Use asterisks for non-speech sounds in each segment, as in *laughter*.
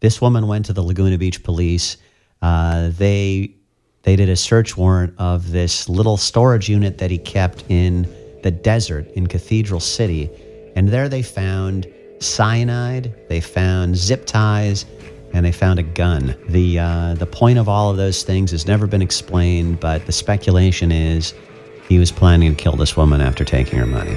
This woman went to the Laguna Beach police. Uh, they they did a search warrant of this little storage unit that he kept in the desert in Cathedral City, and there they found cyanide. They found zip ties, and they found a gun. the uh, The point of all of those things has never been explained, but the speculation is he was planning to kill this woman after taking her money.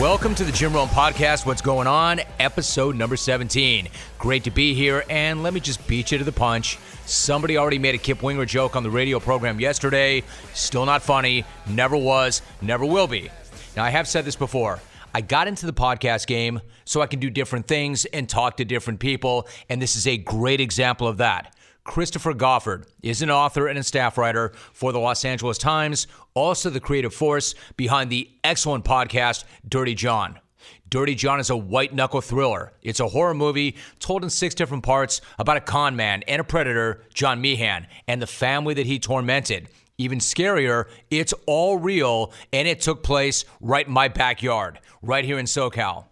Welcome to the Jim Rome Podcast. What's going on? Episode number 17. Great to be here, and let me just beat you to the punch. Somebody already made a Kip Winger joke on the radio program yesterday. Still not funny. Never was. Never will be. Now, I have said this before. I got into the podcast game so I can do different things and talk to different people, and this is a great example of that. Christopher Goffard is an author and a staff writer for the Los Angeles Times, also the creative force behind the excellent podcast Dirty John. Dirty John is a white knuckle thriller. It's a horror movie told in six different parts about a con man and a predator, John Meehan, and the family that he tormented. Even scarier, it's all real and it took place right in my backyard, right here in SoCal.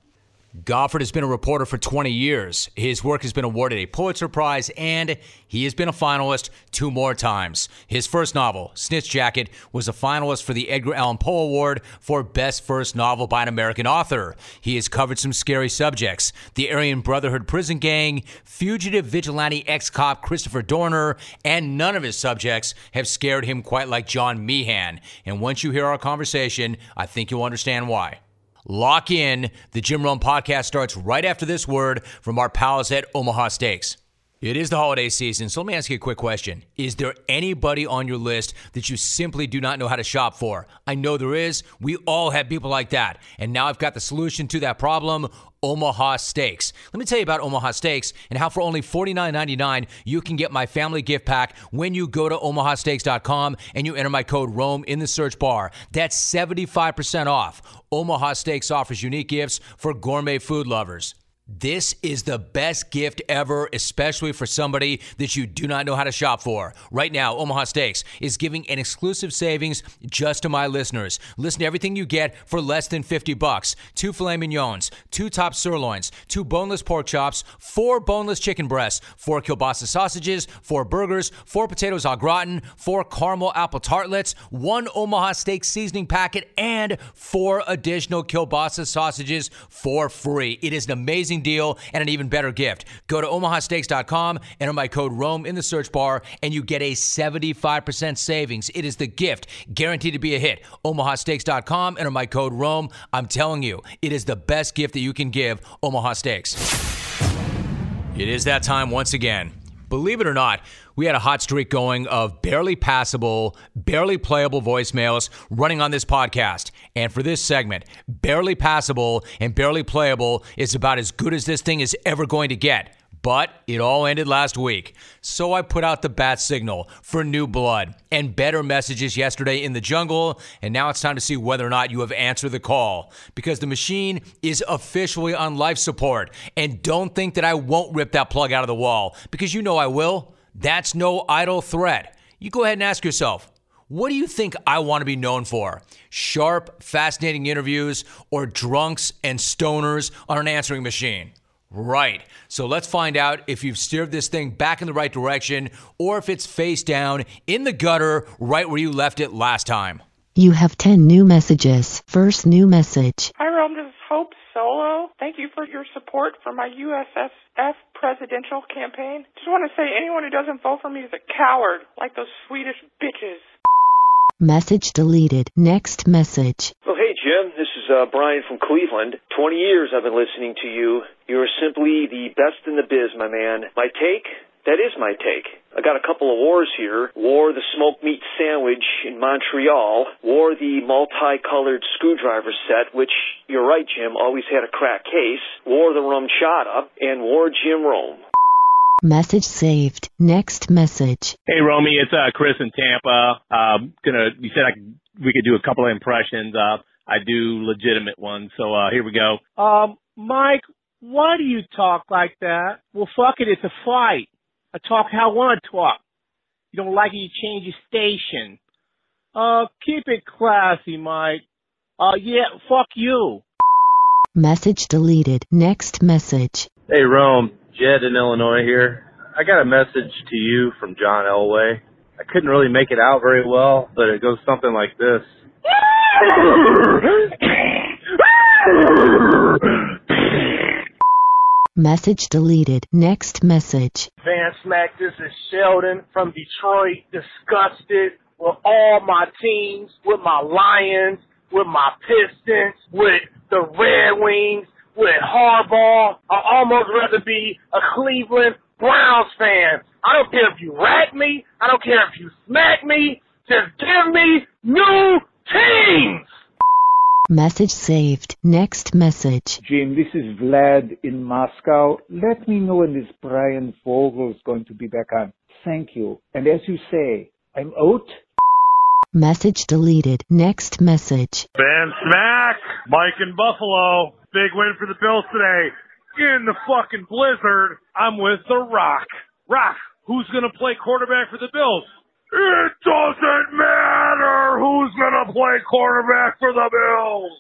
Goffard has been a reporter for 20 years. His work has been awarded a Pulitzer Prize, and he has been a finalist two more times. His first novel, Snitch Jacket, was a finalist for the Edgar Allan Poe Award for Best First Novel by an American Author. He has covered some scary subjects the Aryan Brotherhood prison gang, fugitive vigilante ex cop Christopher Dorner, and none of his subjects have scared him quite like John Meehan. And once you hear our conversation, I think you'll understand why. Lock in. The Jim Rome podcast starts right after this word from our pals at Omaha Steaks. It is the holiday season, so let me ask you a quick question. Is there anybody on your list that you simply do not know how to shop for? I know there is. We all have people like that. And now I've got the solution to that problem Omaha Steaks. Let me tell you about Omaha Steaks and how for only $49.99 you can get my family gift pack when you go to omahasteaks.com and you enter my code ROME in the search bar. That's 75% off. Omaha Steaks offers unique gifts for gourmet food lovers. This is the best gift ever, especially for somebody that you do not know how to shop for. Right now, Omaha Steaks is giving an exclusive savings just to my listeners. Listen to everything you get for less than 50 bucks. Two filet mignons, two top sirloins, two boneless pork chops, four boneless chicken breasts, four kielbasa sausages, four burgers, four potatoes au gratin, four caramel apple tartlets, one Omaha Steak seasoning packet, and four additional kielbasa sausages for free. It is an amazing amazing deal and an even better gift. Go to omahasteaks.com, enter my code ROME in the search bar, and you get a 75% savings. It is the gift guaranteed to be a hit. omahasteaks.com, enter my code ROME. I'm telling you, it is the best gift that you can give Omaha Steaks. It is that time once again. Believe it or not, we had a hot streak going of barely passable, barely playable voicemails running on this podcast. And for this segment, barely passable and barely playable is about as good as this thing is ever going to get. But it all ended last week. So I put out the bat signal for new blood and better messages yesterday in the jungle. And now it's time to see whether or not you have answered the call because the machine is officially on life support. And don't think that I won't rip that plug out of the wall because you know I will. That's no idle threat. You go ahead and ask yourself, what do you think I want to be known for? Sharp, fascinating interviews or drunks and stoners on an answering machine? Right. So let's find out if you've steered this thing back in the right direction or if it's face down in the gutter right where you left it last time. You have 10 new messages. First new message. Hi, Rome. This is Hope Solo. Thank you for your support for my USSF presidential campaign. Just want to say anyone who doesn't vote for me is a coward, like those Swedish bitches. Message deleted. Next message. Oh, hey, Jim. This is uh, Brian from Cleveland. 20 years I've been listening to you. You're simply the best in the biz, my man. My take? That is my take. I got a couple of wars here. War the smoked meat sandwich in Montreal. War the multicolored screwdriver set, which, you're right, Jim, always had a crack case. War the RumChata. And war Jim Rome. Message saved. Next message. Hey, Romy, it's uh, Chris in Tampa. Um, gonna. You said I we could do a couple of impressions. Uh, I do legitimate ones, so uh, here we go. Um, Mike, why do you talk like that? Well, fuck it, it's a fight. I talk how I want to talk. You don't like it, you change your station. Uh, keep it classy, Mike. Uh, yeah, fuck you. Message deleted. Next message. Hey, Rome. Jed in Illinois here. I got a message to you from John Elway. I couldn't really make it out very well, but it goes something like this. Message deleted. Next message. Van Smack, this is Sheldon from Detroit, disgusted with all my teams, with my Lions, with my Pistons, with the Red Wings, with Harbaugh. I almost rather be a Cleveland Browns fan. I don't care if you rat me. I don't care if you smack me. Just give me new teams. Message saved. Next message. Jim, this is Vlad in Moscow. Let me know when this Brian Fogel is going to be back on. Thank you. And as you say, I'm out. Message deleted. Next message. Van Smack, Mike in Buffalo. Big win for the Bills today. In the fucking blizzard, I'm with The Rock. Rock, who's gonna play quarterback for the Bills? It doesn't matter who's gonna play quarterback for the Bills.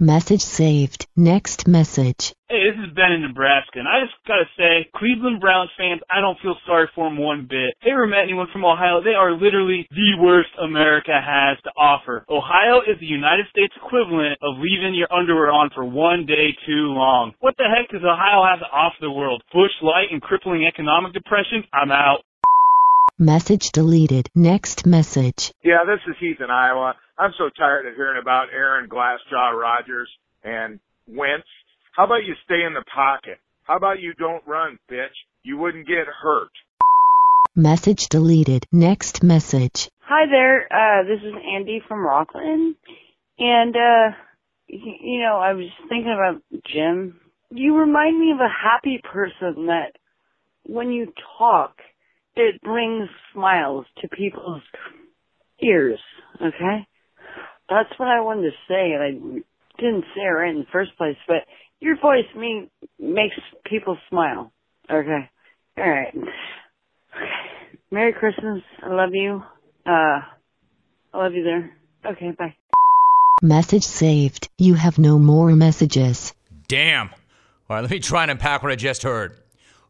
Message saved. Next message. Hey, this is Ben in Nebraska, and I just gotta say, Cleveland Browns fans, I don't feel sorry for them one bit. If you ever met anyone from Ohio, they are literally the worst America has to offer. Ohio is the United States equivalent of leaving your underwear on for one day too long. What the heck does Ohio have to offer the world? Busch Light and crippling economic depression? I'm out. Message deleted. Next message. Yeah, this is Heath in Iowa. I'm so tired of hearing about Aaron Glassjaw Rodgers and Wentz. How about you stay in the pocket? How about you don't run, bitch? You wouldn't get hurt. Message deleted. Next message. Hi there. Uh, this is Andy from Rockland. And, uh, you know, I was thinking about Jim. You remind me of a happy person that when you talk, it brings smiles to people's ears. Okay? That's what I wanted to say, and I didn't say it right in the first place, but your voice me makes people smile. Okay? Alright. Merry Christmas. I love you. Uh, I love you there. Okay, bye. Message saved. You have no more messages. Damn. All right, let me try and unpack what I just heard.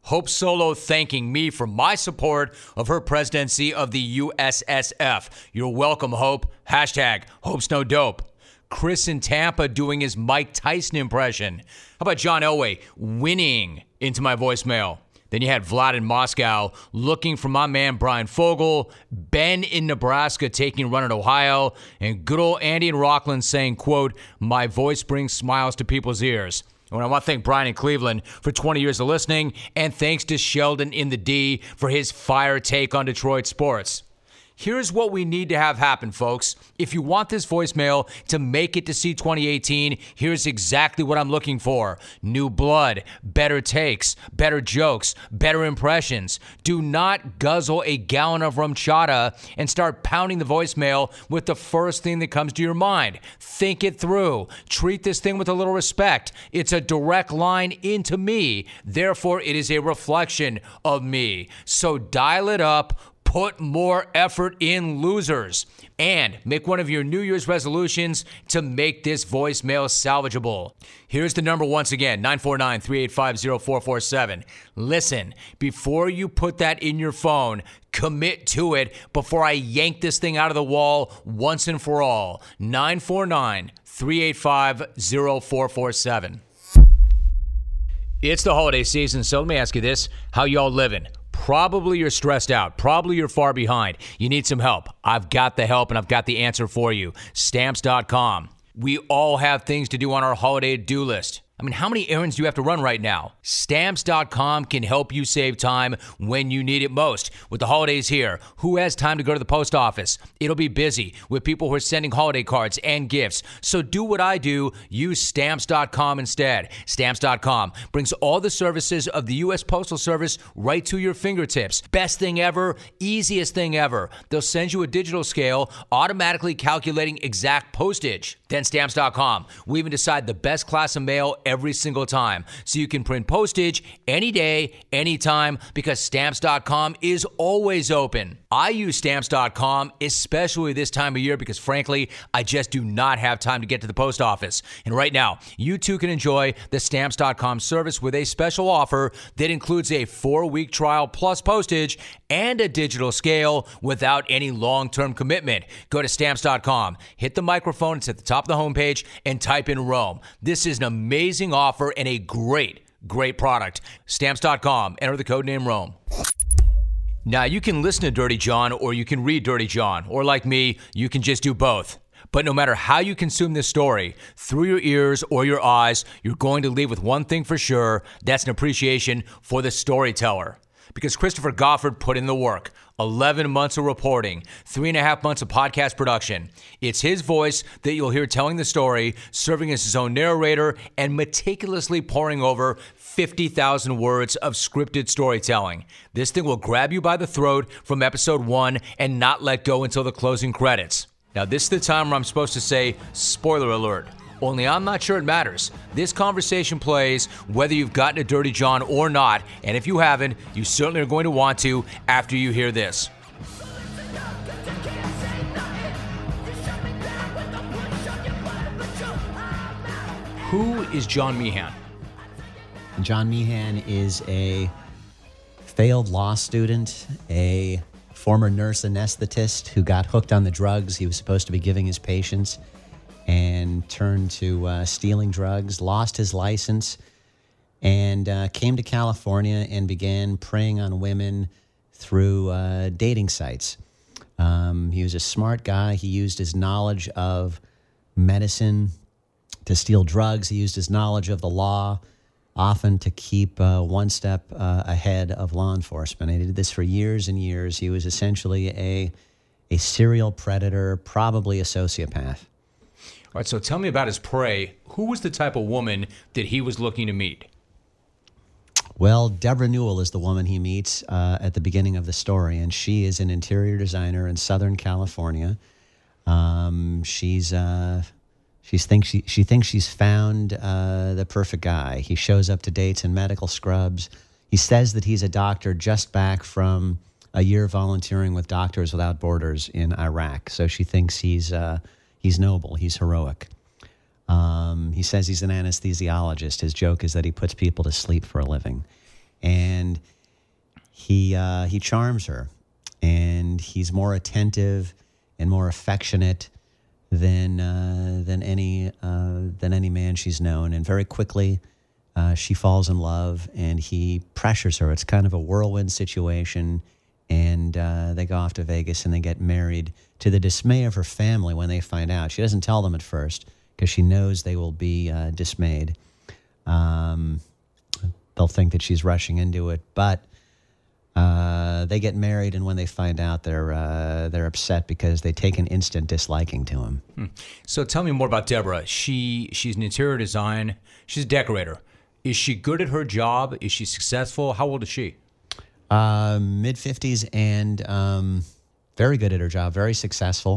Hope Solo thanking me for my support of her presidency of the USSF. You're welcome, Hope. Hashtag Hope's no dope. Chris in Tampa doing his Mike Tyson impression. How about John Elway winning into my voicemail? Then you had Vlad in Moscow looking for my man Brian Fogel, Ben in Nebraska taking run at Ohio, and good old Andy in Rockland saying, quote, my voice brings smiles to people's ears. And I want to thank Brian in Cleveland for 20 years of listening, and thanks to Sheldon in the D for his fire take on Detroit sports. Here's what we need to have happen, folks. If you want this voicemail to make it to C2018, here's exactly what I'm looking for new blood, better takes, better jokes, better impressions. Do not guzzle a gallon of RumChata and start pounding the voicemail with the first thing that comes to your mind. Think it through. Treat this thing with a little respect. It's a direct line into me, therefore, it is a reflection of me. So dial it up put more effort in losers and make one of your New Year's resolutions to make this voicemail salvageable. Here's the number once again 949 385 0447. Listen, before you put that in your phone, commit to it before I yank this thing out of the wall once and for all. 949 385 0447. It's the holiday season, so let me ask you this how y'all living? Probably you're stressed out. Probably you're far behind. You need some help. I've got the help and I've got the answer for you. Stamps.com. We all have things to do on our holiday do list. I mean, how many errands do you have to run right now? Stamps.com can help you save time when you need it most. With the holidays here, who has time to go to the post office? It'll be busy with people who are sending holiday cards and gifts. So do what I do use Stamps.com instead. Stamps.com brings all the services of the U.S. Postal Service right to your fingertips. Best thing ever, easiest thing ever. They'll send you a digital scale, automatically calculating exact postage. Then Stamps.com. We even decide the best class of mail every single time. So you can print postage any day, anytime, because stamps.com is always open. I use stamps.com, especially this time of year, because frankly, I just do not have time to get to the post office. And right now, you too can enjoy the stamps.com service with a special offer that includes a four week trial plus postage and a digital scale without any long term commitment. Go to stamps.com, hit the microphone, it's at the top of the homepage, and type in Rome. This is an amazing offer and a great, great product. Stamps.com, enter the code name Rome. Now, you can listen to Dirty John or you can read Dirty John, or like me, you can just do both. But no matter how you consume this story, through your ears or your eyes, you're going to leave with one thing for sure that's an appreciation for the storyteller. Because Christopher Goffard put in the work 11 months of reporting, three and a half months of podcast production. It's his voice that you'll hear telling the story, serving as his own narrator, and meticulously pouring over 50,000 words of scripted storytelling. This thing will grab you by the throat from episode one and not let go until the closing credits. Now, this is the time where I'm supposed to say, spoiler alert. Only I'm not sure it matters. This conversation plays whether you've gotten a Dirty John or not, and if you haven't, you certainly are going to want to after you hear this. Who is John Meehan? John Meehan is a failed law student, a former nurse anesthetist who got hooked on the drugs he was supposed to be giving his patients and turned to uh, stealing drugs, lost his license, and uh, came to California and began preying on women through uh, dating sites. Um, he was a smart guy. He used his knowledge of medicine to steal drugs, he used his knowledge of the law often to keep uh, one step uh, ahead of law enforcement. He did this for years and years. He was essentially a, a serial predator, probably a sociopath. All right, so tell me about his prey. Who was the type of woman that he was looking to meet? Well, Deborah Newell is the woman he meets uh, at the beginning of the story, and she is an interior designer in Southern California. Um, she's uh, she thinks she, she thinks she's found uh, the perfect guy. He shows up to dates in medical scrubs. He says that he's a doctor just back from a year volunteering with Doctors Without Borders in Iraq. So she thinks he's uh, he's noble, he's heroic. Um, he says he's an anesthesiologist. His joke is that he puts people to sleep for a living, and he uh, he charms her, and he's more attentive and more affectionate than uh, than any uh, than any man she's known, and very quickly uh, she falls in love, and he pressures her. It's kind of a whirlwind situation, and uh, they go off to Vegas and they get married. To the dismay of her family when they find out, she doesn't tell them at first because she knows they will be uh, dismayed. Um, they'll think that she's rushing into it, but uh, they get married, and when they find out, they're uh, they're upset because they take an instant disliking to him. Hmm. So tell me more about Deborah. She she's an interior design. She's a decorator. Is she good at her job? Is she successful? How old is she? Uh, Mid fifties and um, very good at her job. Very successful,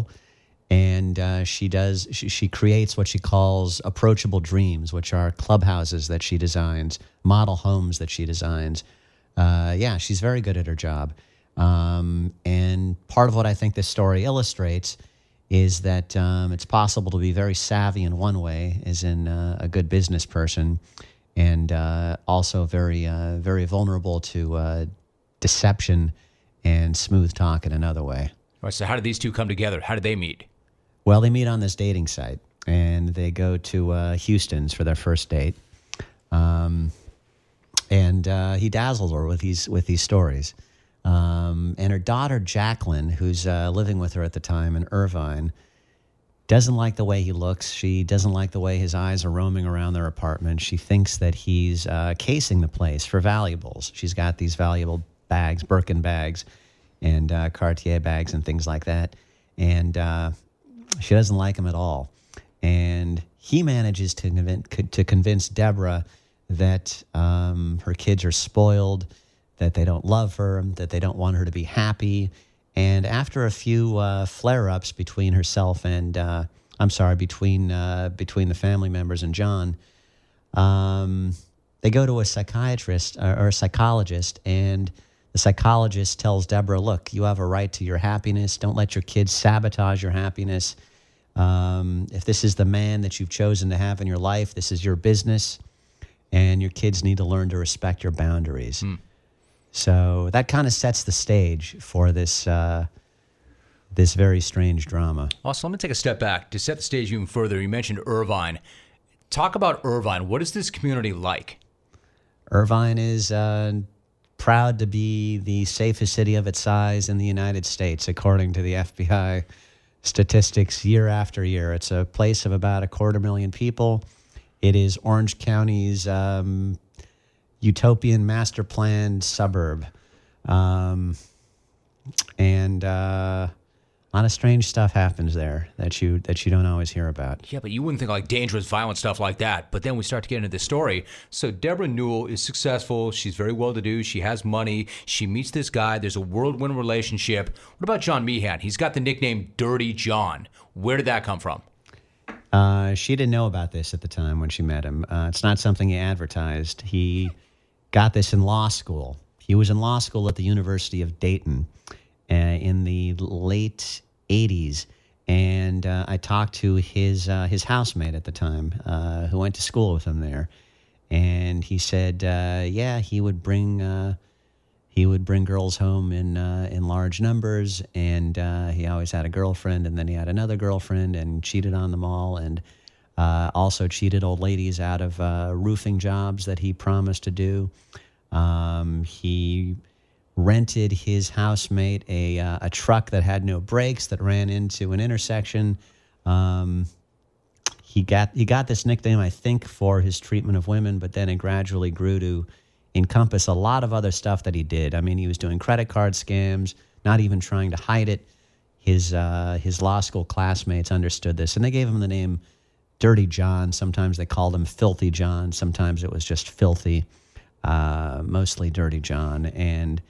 and uh, she does she, she creates what she calls approachable dreams, which are clubhouses that she designs, model homes that she designs uh, yeah, she's very good at her job. Um, and part of what I think this story illustrates is that um, it's possible to be very savvy in one way, as in uh, a good business person, and uh, also very, uh, very vulnerable to uh, deception and smooth talk in another way. All right, so how did these two come together? How did they meet? Well, they meet on this dating site, and they go to uh, Houston's for their first date. Um, and uh, he dazzles her with these with these stories. Um, and her daughter Jacqueline, who's uh, living with her at the time in Irvine, doesn't like the way he looks. She doesn't like the way his eyes are roaming around their apartment. She thinks that he's uh, casing the place for valuables. She's got these valuable bags, Birkin bags, and uh, Cartier bags, and things like that. And uh, she doesn't like him at all. And he manages to convince, to convince Deborah that um, her kids are spoiled, that they don't love her, that they don't want her to be happy. And after a few uh, flare ups between herself and, uh, I'm sorry, between, uh, between the family members and John, um, they go to a psychiatrist or, or a psychologist, and the psychologist tells Deborah, "Look, you have a right to your happiness. Don't let your kids sabotage your happiness. Um, if this is the man that you've chosen to have in your life, this is your business, and your kids need to learn to respect your boundaries." So that kind of sets the stage for this uh, this very strange drama. Also, let me take a step back to set the stage even further. You mentioned Irvine. Talk about Irvine. What is this community like? Irvine is uh, proud to be the safest city of its size in the United States, according to the FBI statistics year after year. It's a place of about a quarter million people. It is Orange County's um, utopian master planned suburb. Um, and uh, a lot of strange stuff happens there that you that you don't always hear about. Yeah, but you wouldn't think like dangerous, violent stuff like that. But then we start to get into this story. So Deborah Newell is successful. She's very well to do. She has money. She meets this guy. There's a whirlwind relationship. What about John Meehan? He's got the nickname Dirty John. Where did that come from? Uh, she didn't know about this at the time when she met him. Uh, it's not something he advertised. He got this in law school. He was in law school at the University of Dayton uh, in the late 80s. And uh, I talked to his, uh, his housemate at the time uh, who went to school with him there. And he said, uh, yeah, he would bring. He would bring girls home in uh, in large numbers, and uh, he always had a girlfriend, and then he had another girlfriend, and cheated on them all, and uh, also cheated old ladies out of roofing jobs that he promised to do. Um, he rented his housemate a uh, a truck that had no brakes that ran into an intersection. Um, he got he got this nickname, I think, for his treatment of women, but then it gradually grew to encompass a lot of other stuff that he did. I mean, he was doing credit card scams, not even trying to hide it. His uh, his law school classmates understood this, and they gave him the name Dirty John. Sometimes they called him Filthy John. Sometimes it was just Filthy, uh, mostly Dirty John. And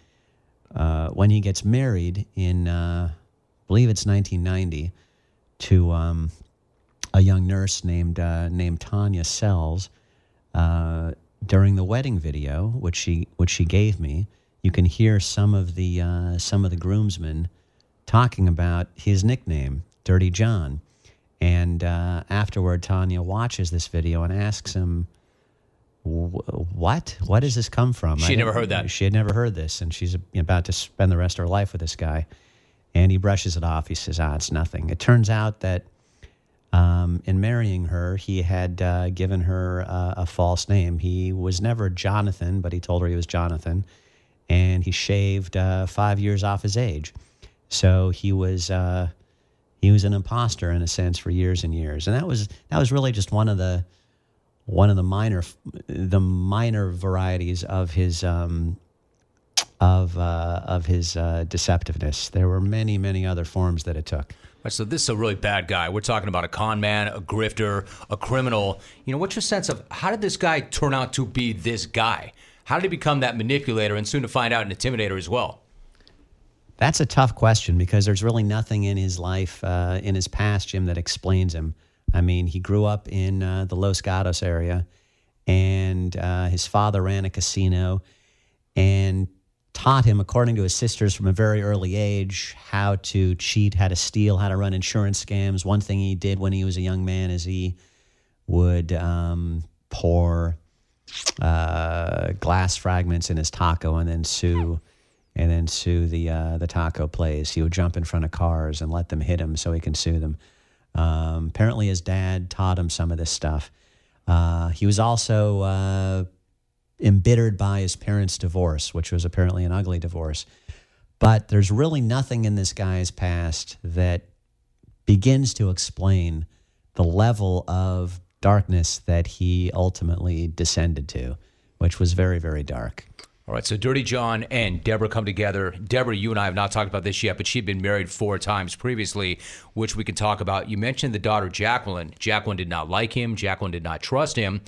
uh, when he gets married in, uh, I believe it's 1990, to um, a young nurse named uh, named Tanya Sells. Uh, during the wedding video, which she which she gave me, you can hear some of the uh, some of the groomsmen talking about his nickname, Dirty John. And uh, afterward, Tanya watches this video and asks him, "Wh- "What? What does this come from?" She had never heard that. She had never heard this, and she's about to spend the rest of her life with this guy. And he brushes it off. He says, "Ah, it's nothing." It turns out that um, in marrying her, he had uh, given her uh, a false name. He was never Jonathan, but he told her he was Jonathan, and he shaved uh, five years off his age. So he was uh, he was an imposter in a sense for years and years, and that was that was really just one of the one of the minor the minor varieties of his um, of uh, of his uh, deceptiveness. There were many many other forms that it took. Right, so this is a really bad guy. We're talking about a con man, a grifter, a criminal. You know, what's your sense of how did this guy turn out to be this guy? How did he become that manipulator and soon to find out an intimidator as well? That's a tough question because there's really nothing in his life, uh, in his past, Jim, that explains him. I mean, he grew up in uh, the Los Gatos area, and uh, his father ran a casino and taught him, according to his sisters from a very early age, how to cheat, how to steal, how to run insurance scams. One thing he did when he was a young man is he would um, pour uh, glass fragments in his taco and then sue and then sue the uh, the taco place. He would jump in front of cars and let them hit him so he can sue them. Um, apparently, his dad taught him some of this stuff. Uh, he was also uh, embittered by his parents' divorce, which was apparently an ugly divorce. But there's really nothing in this guy's past that begins to explain the level of darkness that he ultimately descended to, which was very, very dark. All right, so Dirty John and Deborah come together. Deborah, you and I have not talked about this yet, but she'd been married four times previously, which we can talk about. You mentioned the daughter, Jacqueline. Jacqueline did not like him, Jacqueline did not trust him.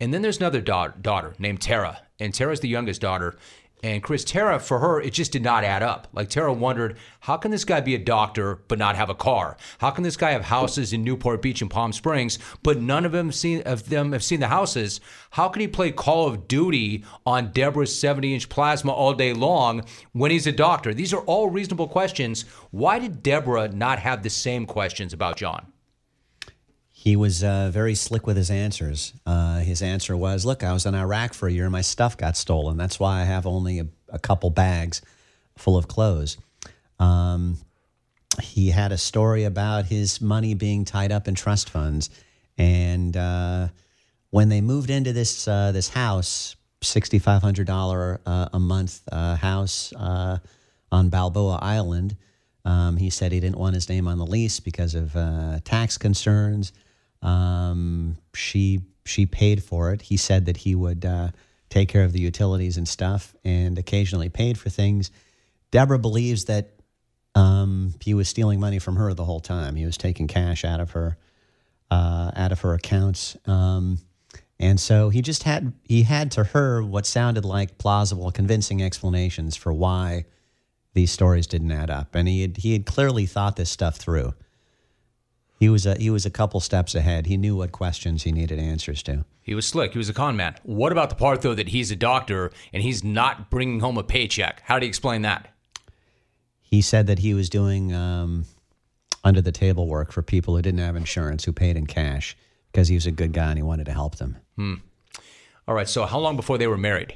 And then there's another daughter, daughter named Tara, and Tara's the youngest daughter. And Chris, Tara, for her, it just did not add up. Like Tara wondered, how can this guy be a doctor but not have a car? How can this guy have houses in Newport Beach and Palm Springs, but none of them seen of them have seen the houses? How can he play Call of Duty on Deborah's 70-inch plasma all day long when he's a doctor? These are all reasonable questions. Why did Deborah not have the same questions about John? He was uh, very slick with his answers. Uh, his answer was, "Look, I was in Iraq for a year. And my stuff got stolen. That's why I have only a, a couple bags full of clothes." Um, he had a story about his money being tied up in trust funds, and uh, when they moved into this uh, this house, sixty five hundred dollar uh, a month uh, house on Balboa Island. Um, he said he didn't want his name on the lease because of tax concerns. Um, she she paid for it. He said that he would uh, take care of the utilities and stuff, and occasionally paid for things. Deborah believes that um, he was stealing money from her the whole time. He was taking cash out of her uh, out of her accounts, um, and so he just had he had to her what sounded like plausible, convincing explanations for why these stories didn't add up, and he had he had clearly thought this stuff through. He was a he was a couple steps ahead. He knew what questions he needed answers to. He was slick. He was a con man. What about the part though that he's a doctor and he's not bringing home a paycheck? How do you explain that? He said that he was doing um, under the table work for people who didn't have insurance, who paid in cash because he was a good guy and he wanted to help them. Hmm. All right. So how long before they were married?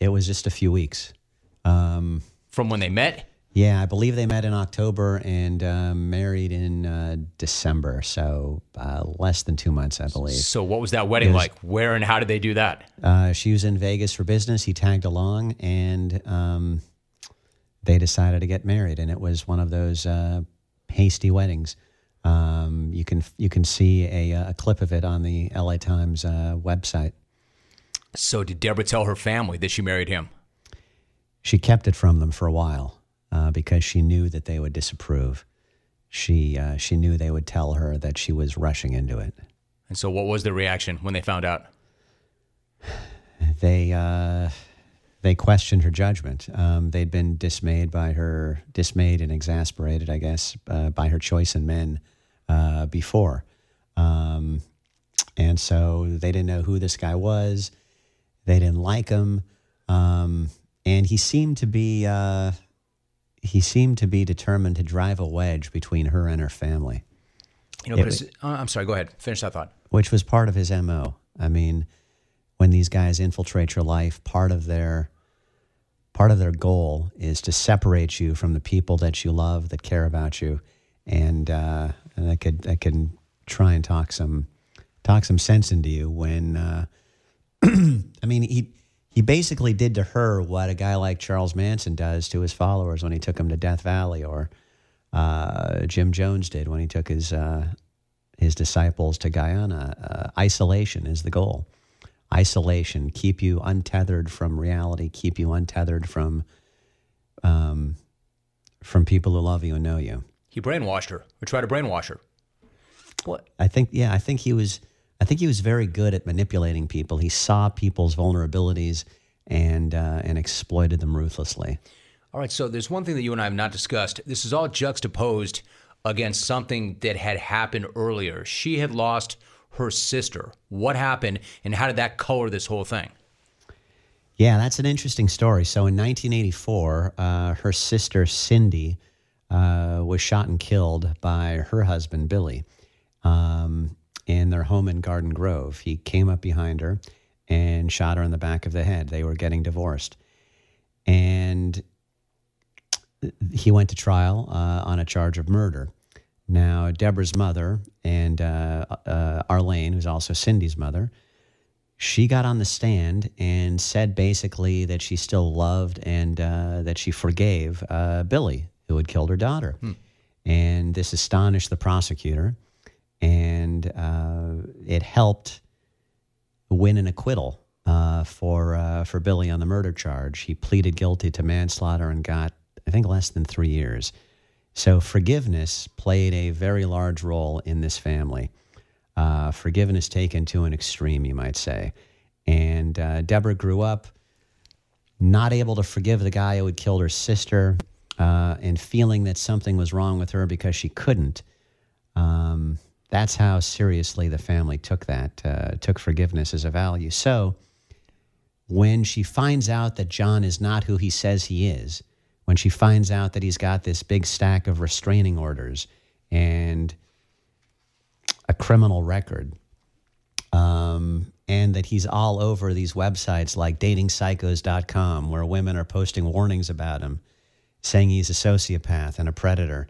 It was just a few weeks. Um, From when they met? Yeah, I believe they met in October and uh, married in uh, December. So uh, less than two months, I believe. So what was that wedding was- like? Where and how did they do that? Uh, she was in Vegas for business. He tagged along, and um, they decided to get married. And it was one of those uh, hasty weddings. Um, you can you can see a, a clip of it on the LA Times uh, website. So did Deborah tell her family that she married him? She kept it from them for a while uh, because she knew that they would disapprove. She uh, she knew they would tell her that she was rushing into it. And so what was the reaction when they found out? They uh, they questioned her judgment. Um, they'd been dismayed by her, dismayed and exasperated, I guess, uh, by her choice in men uh, before, um, and so they didn't know who this guy was. They didn't like him, um, and he seemed to be uh, he seemed to be determined to drive a wedge between her and her family. You know, It but uh, I'm sorry. Go ahead. Finish that thought. which was part of his MO. I mean, when these guys infiltrate your life, part of their part of their goal is to separate you from the people that you love, that care about you, and uh, and that could that can try and talk some talk some sense into you. When uh, *clears throat* I mean, he he basically did to her what a guy like Charles Manson does to his followers when he took them to Death Valley, or uh, Jim Jones did when he took his uh, his disciples to Guyana. Uh, isolation is the goal. Isolation, keep you untethered from reality, keep you untethered from um, from people who love you and know you. He brainwashed her, or tried to brainwash her. What? I think, yeah, I think he was. I think he was very good at manipulating people. He saw people's vulnerabilities and uh, and exploited them ruthlessly. All right, so there's one thing that you and I have not discussed. This is all juxtaposed against something that had happened earlier. She had lost her sister. What happened, and how did that color this whole thing? Yeah, that's an interesting story. So in 1984, uh, her sister Cindy uh, was shot and killed by her husband Billy um, in their home in Garden Grove. He came up behind her and shot her in the back of the head. They were getting divorced, and he went to trial uh, on a charge of murder. Now, Deborah's mother and uh, uh, Arlene, who's also Cindy's mother, she got on the stand and said basically that she still loved and uh, that she forgave uh, Billy, who had killed her daughter. And this astonished the prosecutor, and uh, it helped win an acquittal uh, for uh, for Billy on the murder charge. He pleaded guilty to manslaughter and got, I think, less than three years. So forgiveness played a very large role in this family. Uh, forgiveness taken to an extreme, you might say. And uh, Deborah grew up not able to forgive the guy who had killed her sister, uh, and feeling that something was wrong with her because she couldn't. Um, that's how seriously the family took that, uh, took forgiveness as a value. So when she finds out that John is not who he says he is, when she finds out that he's got this big stack of restraining orders and a criminal record, um, and that he's all over these websites like datingpsychos.com where women are posting warnings about him, saying he's a sociopath and a predator.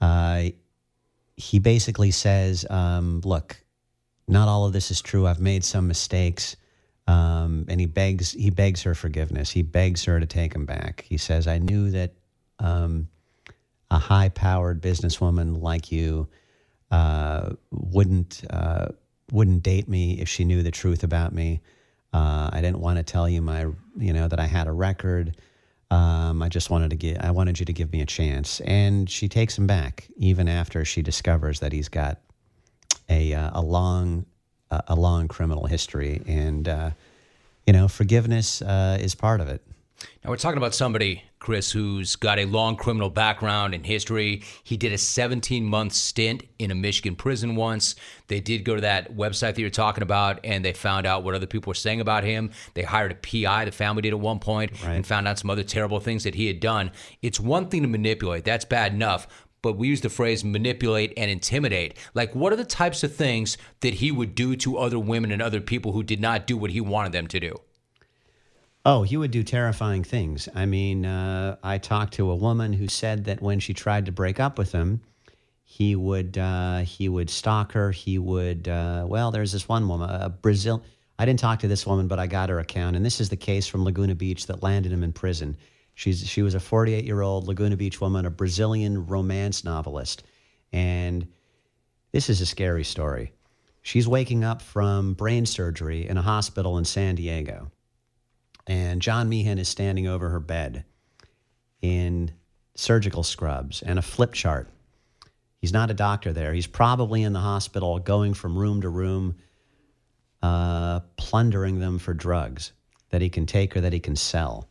Uh, he basically says, um, "Look, not all of this is true. I've made some mistakes." Um, and he begs he begs her forgiveness. He begs her to take him back. He says, "I knew that um, a high-powered businesswoman like you uh, wouldn't uh, wouldn't date me if she knew the truth about me. Uh, I didn't want to tell you my you know that I had a record. Um, I just wanted to get I wanted you to give me a chance." And she takes him back even after she discovers that he's got a uh, a long a, a long criminal history, and uh, you know, forgiveness uh, is part of it. Now we're talking about somebody, Chris, who's got a long criminal background and history. He did a 17 month stint in a Michigan prison once. They did go to that website that you're talking about and they found out what other people were saying about him. They hired a PI, the family did at one point, Right. and found out some other terrible things that he had done. It's one thing to manipulate, that's bad enough. But we use the phrase manipulate and intimidate. Like, what are the types of things that he would do to other women and other people who did not do what he wanted them to do? Oh, he would do terrifying things. I mean, uh, I talked to a woman who said that when she tried to break up with him, he would uh, he would stalk her. He would uh, well, there's this one woman, a Brazil. I didn't talk to this woman, but I got her account, and this is the case from Laguna Beach that landed him in prison. She's she was a 48 year old Laguna Beach woman, a Brazilian romance novelist, and this is a scary story. She's waking up from brain surgery in a hospital in San Diego and John Meehan is standing over her bed in surgical scrubs and a flip chart. He's not a doctor there. He's probably in the hospital going from room to room, uh, plundering them for drugs that he can take or that he can sell.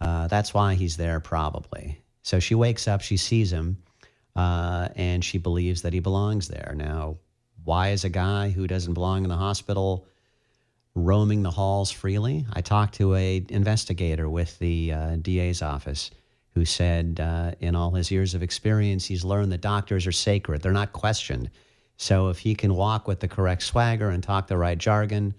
Uh, that's why he's there, probably. So she wakes up, she sees him, uh, and she believes that he belongs there. Now, why is a guy who doesn't belong in the hospital roaming the halls freely. I talked to a investigator with the uh, DA's office who said, uh, in all his years of experience, he's learned that doctors are sacred; they're not questioned. So if he can walk with the correct swagger and talk the right jargon,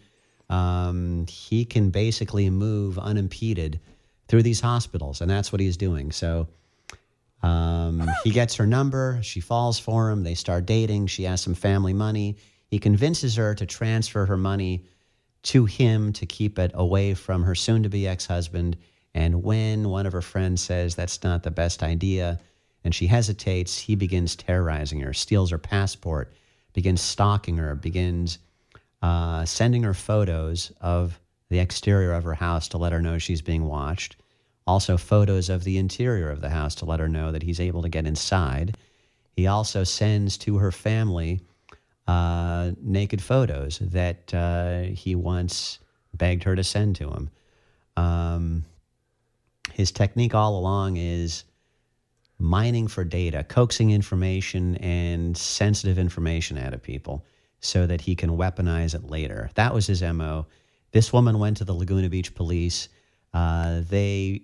um, he can basically move unimpeded through these hospitals, and that's what he's doing. So. Um, he gets her number. She falls for him. They start dating. She has some family money. He convinces her to transfer her money to him to keep it away from her soon to be ex husband. And when one of her friends says that's not the best idea and she hesitates, he begins terrorizing her, steals her passport, begins stalking her, begins uh, sending her photos of the exterior of her house to let her know she's being watched. Also, photos of the interior of the house to let her know that he's able to get inside. He also sends to her family uh, naked photos that uh, he once begged her to send to him. Um, his technique all along is mining for data, coaxing information and sensitive information out of people so that he can weaponize it later. That was his MO. This woman went to the Laguna Beach police. Uh, they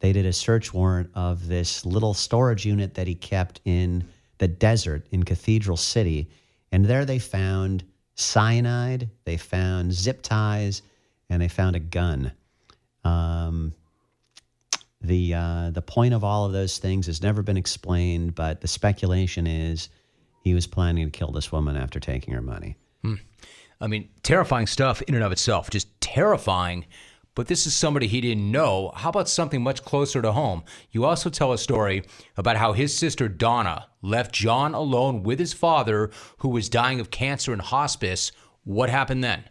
they did a search warrant of this little storage unit that he kept in the desert in Cathedral City. And there they found cyanide, they found zip ties, and they found a gun. Um, the uh, the point of all of those things has never been explained, but the speculation is he was planning to kill this woman after taking her money. I mean, terrifying stuff in and of itself, just terrifying. But this is somebody he didn't know. How about something much closer to home? You also tell a story about how his sister Donna left John alone with his father, who was dying of cancer in hospice. What happened then?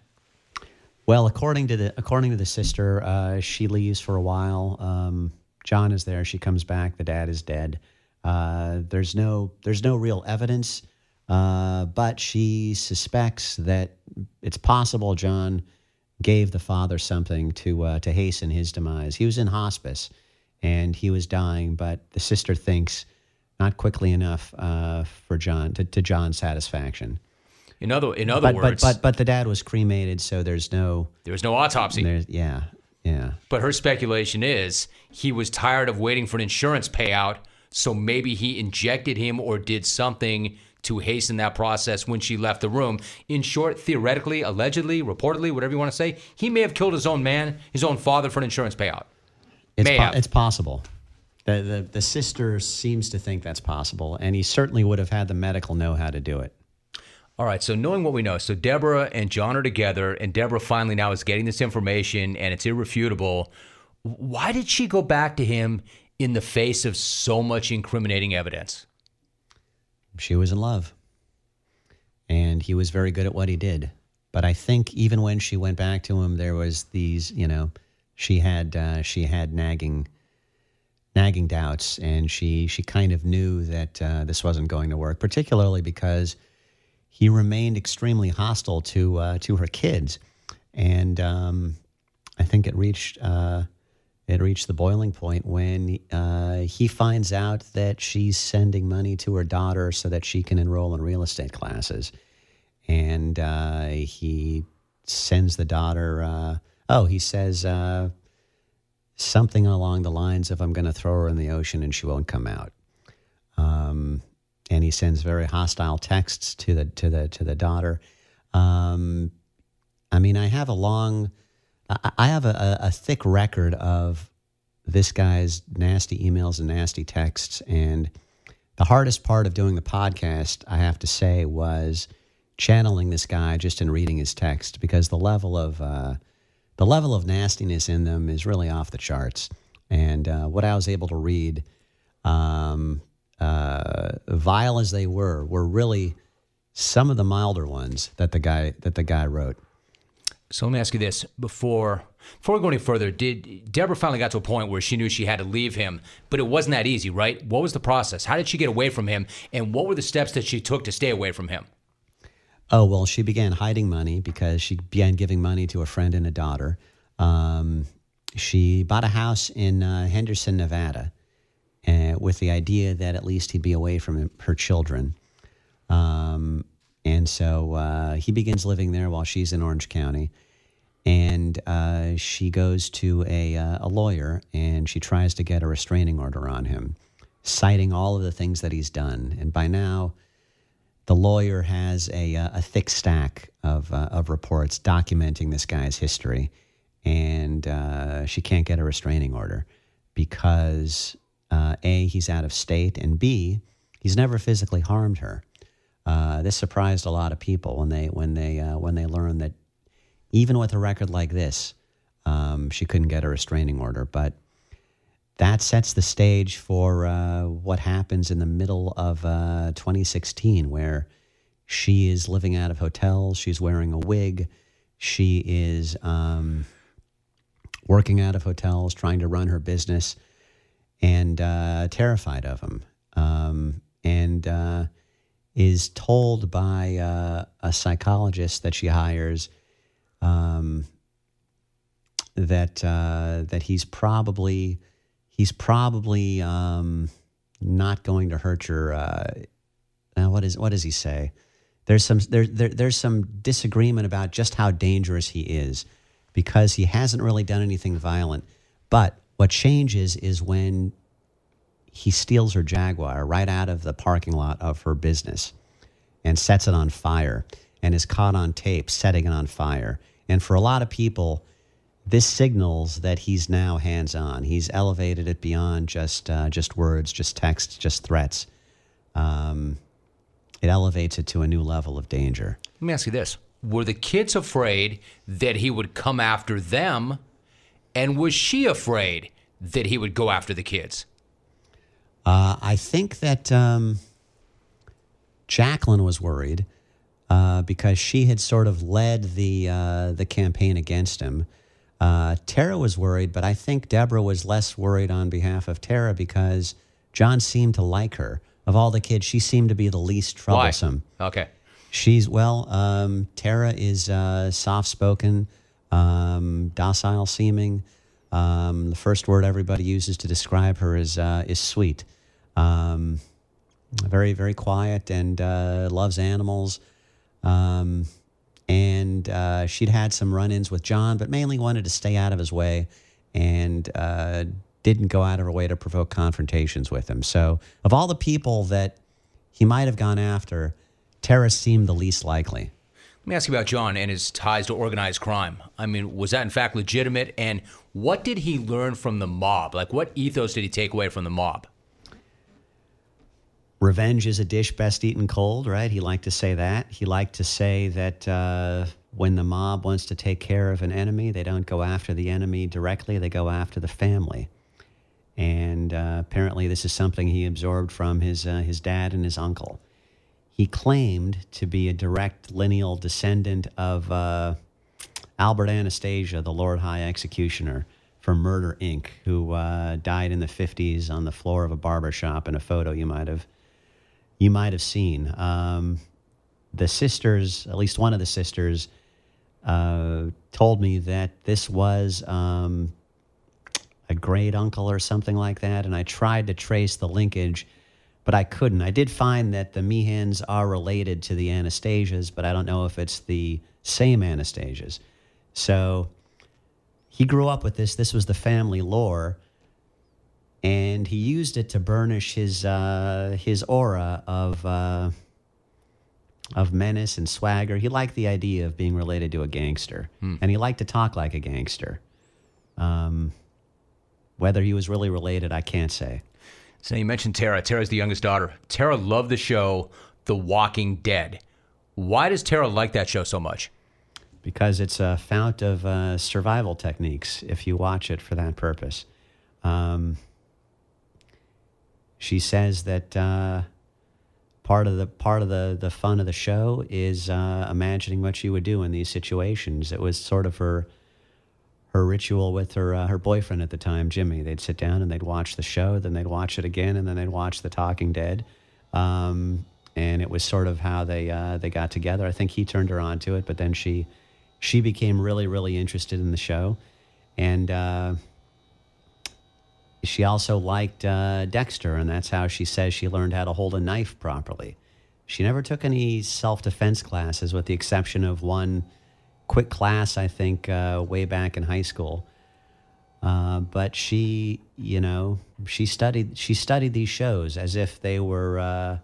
Well, according to the according to the sister, uh, she leaves for a while. Um, John is there. She comes back. The dad is dead. Uh, there's no there's no real evidence, uh, but she suspects that it's possible John gave the father something to uh, to hasten his demise. He was in hospice, and he was dying, but the sister thinks not quickly enough uh, for John to, to John's satisfaction. In other in other but, words, but but but the dad was cremated, so there's no there was no autopsy. there's yeah yeah. But her speculation is he was tired of waiting for an insurance payout, so maybe he injected him or did something to hasten that process when she left the room. In short, theoretically, allegedly, reportedly, whatever you want to say, he may have killed his own man, his own father, for an insurance payout. It's, po- it's possible. The, the the sister seems to think that's possible, and he certainly would have had the medical know how to do it. All right, so knowing what we know, so Deborah and John are together, and Deborah finally now is getting this information, and it's irrefutable. Why did she go back to him in the face of so much incriminating evidence? She was in love, and he was very good at what he did. But I think even when she went back to him, there was these, you know, she had uh, she had nagging nagging doubts, and she she kind of knew that uh, this wasn't going to work, particularly because he remained extremely hostile to uh, to her kids, and um, I think it reached uh, it reached the boiling point when uh, he finds out that she's sending money to her daughter so that she can enroll in real estate classes, and uh, he sends the daughter. Uh, oh, he says uh, something along the lines of, "I'm going to throw her in the ocean and she won't come out." Um, and he sends very hostile texts to the to the to the daughter. Um, I mean, I have a long, I have a, a, a thick record of this guy's nasty emails and nasty texts, and the hardest part of doing the podcast, I have to say, was channeling this guy just in reading his text because the level of uh, the level of nastiness in them is really off the charts. And uh, what I was able to read, um, uh, vile as they were, were really some of the milder ones that the guy that the guy wrote. So let me ask you this before before we go any further. Did Deborah finally got to a point where she knew she had to leave him, but it wasn't that easy, right? What was the process? How did she get away from him, and what were the steps that she took to stay away from him? Oh well, she began hiding money because she began giving money to a friend and a daughter. Um, she bought a house in uh, Henderson, Nevada, uh, with the idea that at least he'd be away from her children. Um, and so uh, he begins living there while she's in Orange County. And uh, she goes to a, uh, a lawyer and she tries to get a restraining order on him, citing all of the things that he's done. And by now, the lawyer has a, uh, a thick stack of, uh, of reports documenting this guy's history. And uh, she can't get a restraining order because A, he's out of state, and B, he's never physically harmed her. This surprised a lot of people when they when they when they learned that even with a record like this, um, she couldn't get a restraining order. But that sets the stage for uh, what happens in the middle of uh, 2016, where she is living out of hotels, she's wearing a wig, she is um, working out of hotels, trying to run her business, and uh, terrified of him. Um, and uh, is told by uh, a psychologist that she hires um, that uh, that he's probably he's probably um, not going to hurt your. Uh, now what is what does he say? There's some there, there there's some disagreement about just how dangerous he is because he hasn't really done anything violent. But what changes is when he steals her Jaguar right out of the parking lot of her business and sets it on fire and is caught on tape setting it on fire. And for a lot of people, this signals that he's now hands on. He's elevated it beyond just uh, just words, just text, just threats. Um, it elevates it to a new level of danger. Let me ask you this: Were the kids afraid that he would come after them, and was she afraid that he would go after the kids? Uh, I think that um, Jacqueline was worried uh, because she had sort of led the uh, the campaign against him. Uh, Tara was worried, but I think Deborah was less worried on behalf of Tara because John seemed to like her. Of all the kids, she seemed to be the least troublesome. Why? Okay. She's well. Um, Tara is uh, soft spoken. um, docile seeming. Um, the first word everybody uses to describe her is uh, is sweet. Um, very very quiet and uh, loves animals. Um, and uh, she'd had some run-ins with John, but mainly wanted to stay out of his way, and uh, didn't go out of her way to provoke confrontations with him. So, of all the people that he might have gone after, Tara seemed the least likely. Let me ask you about John and his ties to organized crime. I mean, was that in fact legitimate? And what did he learn from the mob? Like, what ethos did he take away from the mob? Revenge is a dish best eaten cold, right? He liked to say that. He liked to say that uh, when the mob wants to take care of an enemy, they don't go after the enemy directly, they go after the family. And uh, apparently, this is something he absorbed from his, uh, his dad and his uncle. He claimed to be a direct lineal descendant of uh, Albert Anastasia, the Lord High Executioner for Murder Inc., who uh, died in the 50s on the floor of a barber shop in a photo you might have you might have seen. Um, the sisters, at least one of the sisters, uh, told me that this was um, a great uncle or something like that, and I tried to trace the linkage, but I couldn't. I did find that the Meehans are related to the Anastasias, but I don't know if it's the same Anastasias. So he grew up with this. This was the family lore and he used it to burnish his uh, his aura of uh, of menace and swagger. He liked the idea of being related to a gangster, Hmm. and he liked to talk like a gangster. Um, whether he was really related, I can't say. So you mentioned Tara. Tara's the youngest daughter. Tara loved the show The Walking Dead. Why does Tara like that show so much? because it's a fount of uh, survival techniques if you watch it for that purpose. Um, she says that uh, part of the part of the the fun of the show is uh, imagining what she would do in these situations. It was sort of her her ritual with her uh, her boyfriend at the time, Jimmy. They'd sit down and they'd watch the show, then they'd watch it again, and then they'd watch The Talking Dead. Um, and it was sort of how they uh, they got together. I think he turned her on to it, but then she she became really really interested in the show, and uh, she also liked uh, Dexter, and that's how she says she learned how to hold a knife properly. She never took any self defense classes, with the exception of one quick class, I think, uh, way back in high school. Uh, but she, you know, she studied she studied these shows as if they were uh,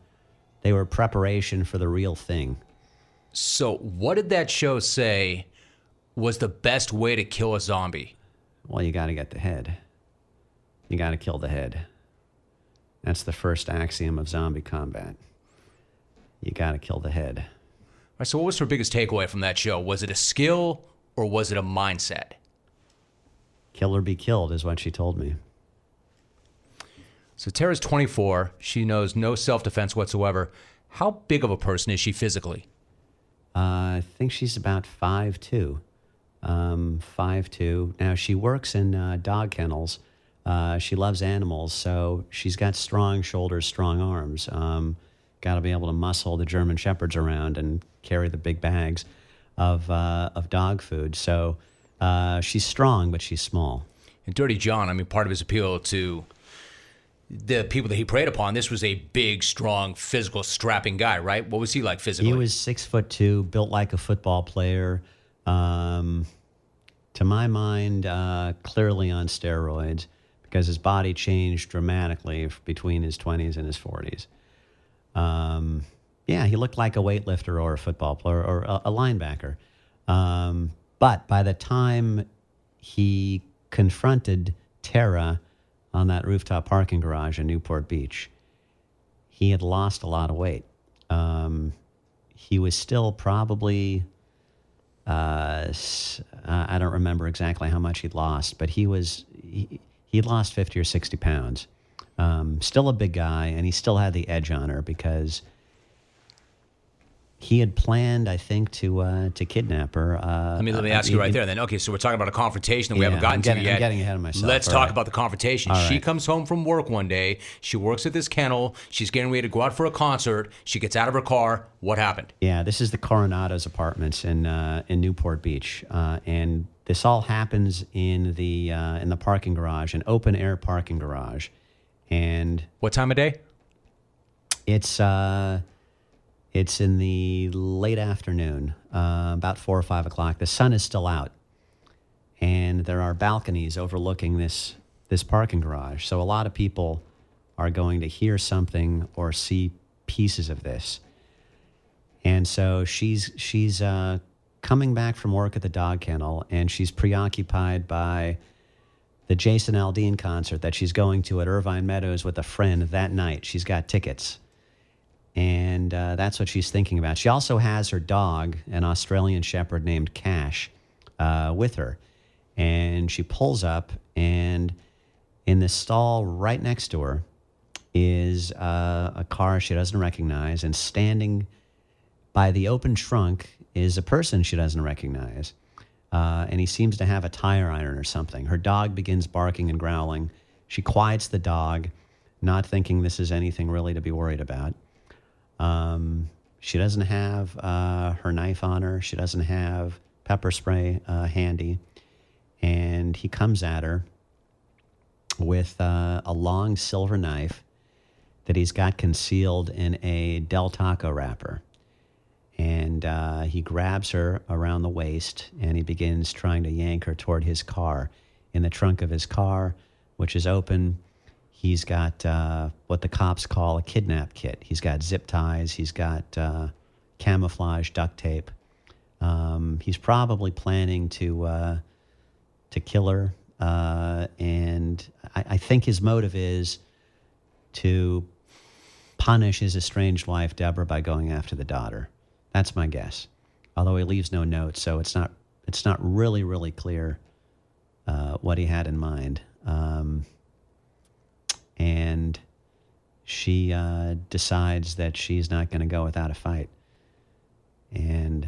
they were preparation for the real thing. So, what did that show say was the best way to kill a zombie? Well, you got to get the head. You got to kill the head. That's the first axiom of zombie combat. You got to kill the head. All right, so, what was her biggest takeaway from that show? Was it a skill or was it a mindset? Kill or be killed is what she told me. So, Tara's 24. She knows no self defense whatsoever. How big of a person is she physically? Uh, I think she's about five two, um, five two. Now she works in uh, dog kennels. Uh, she loves animals, so she's got strong shoulders, strong arms. Um, got to be able to muscle the German shepherds around and carry the big bags of uh, of dog food. So uh, she's strong, but she's small. And Dirty John, I mean, part of his appeal to the people that he preyed upon, this was a big, strong, physical, strapping guy, right? What was he like physically? He was six foot two, built like a football player. Um, to my mind, uh, clearly on steroids because his body changed dramatically between his 20s and his 40s. Um, yeah, he looked like a weightlifter or a football player or a, a linebacker. Um, but by the time he confronted Tara on that rooftop parking garage in Newport Beach, he had lost a lot of weight. Um, he was still probably, uh, I don't remember exactly how much he'd lost, but he was, he'd lost 50 or 60 pounds. Um, still a big guy, and he still had the edge on her because he had planned, I think, to uh, to kidnap her. Uh, Let me let me uh, ask you right there. Then, okay, so we're talking about a confrontation that we Yeah, haven't gotten I'm getting- to I'm yet. getting ahead of myself. Let's All talk right. about the confrontation. All She right. comes home from work one day. She works at this kennel. She's getting ready to go out for a concert. She gets out of her car. What happened? Yeah, this is the Coronado's apartments in uh, in Newport Beach, uh, and this all happens in the uh, in the parking garage, an open air parking garage, and what time of day? It's uh, it's in the late afternoon, uh, about four or five o'clock. The sun is still out, and there are balconies overlooking this this parking garage. So a lot of people are going to hear something or see pieces of this. And so she's she's uh, coming back from work at the dog kennel, and she's preoccupied by the Jason Aldean concert that she's going to at Irvine Meadows with a friend that night. She's got tickets, and uh, that's what she's thinking about. She also has her dog, an Australian Shepherd named Cash, uh, with her, and she pulls up, and in the stall right next to her is uh, a car she doesn't recognize, and standing by the open trunk is a person she doesn't recognize. Uh, and he seems to have a tire iron or something. Her dog begins barking and growling. She quiets the dog, not thinking this is anything really to be worried about. Um, she doesn't have uh, her knife on her. She doesn't have pepper spray uh, handy. And he comes at her with uh, a long silver knife that he's got concealed in a Del Taco wrapper and uh, he grabs her around the waist and he begins trying to yank her toward his car. In the trunk of his car, which is open, he's got uh, what the cops call a kidnap kit. He's got zip ties, he's got uh, camouflage duct tape. Um, he's probably planning to uh, to kill her, uh, and I, I think his motive is to punish his estranged wife Deborah by going after the daughter. That's my guess. Although he leaves no notes, so it's not it's not really really clear uh, what he had in mind. Um, and she uh, decides that she's not going to go without a fight. And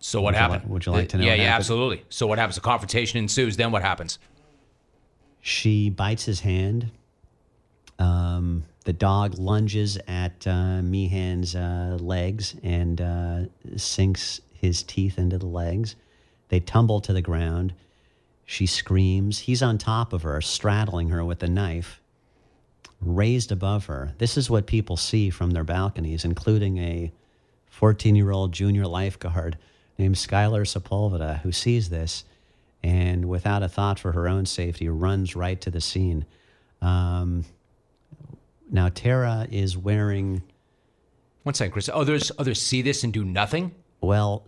So what Would you happened? would you like to know Yeah, yeah, happened? absolutely. So what happens? A confrontation ensues. Then what happens? She bites his hand. Um, the dog lunges at uh, Meehan's uh, legs and uh, sinks his teeth into the legs. They tumble to the ground. She screams. He's on top of her, straddling her with a knife, raised above her. This is what people see from their balconies, including a 14 year old junior lifeguard named Skylar Sepulveda, who sees this and, without a thought for her own safety, runs right to the scene. Um, now, Tara is wearing, One second, Chris. Others others see this and do nothing. well,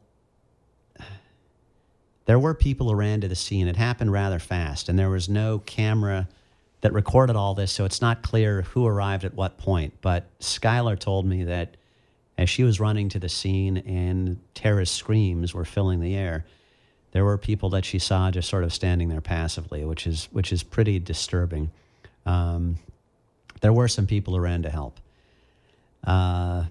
there were people who ran to the scene. It happened rather fast, and there was no camera that recorded all this, so it's not clear who arrived at what point. But Skylar told me that as she was running to the scene and Tara's screams were filling the air, there were people that she saw just sort of standing there passively, which is which is pretty disturbing. Um, there were some people who ran to help. Uh,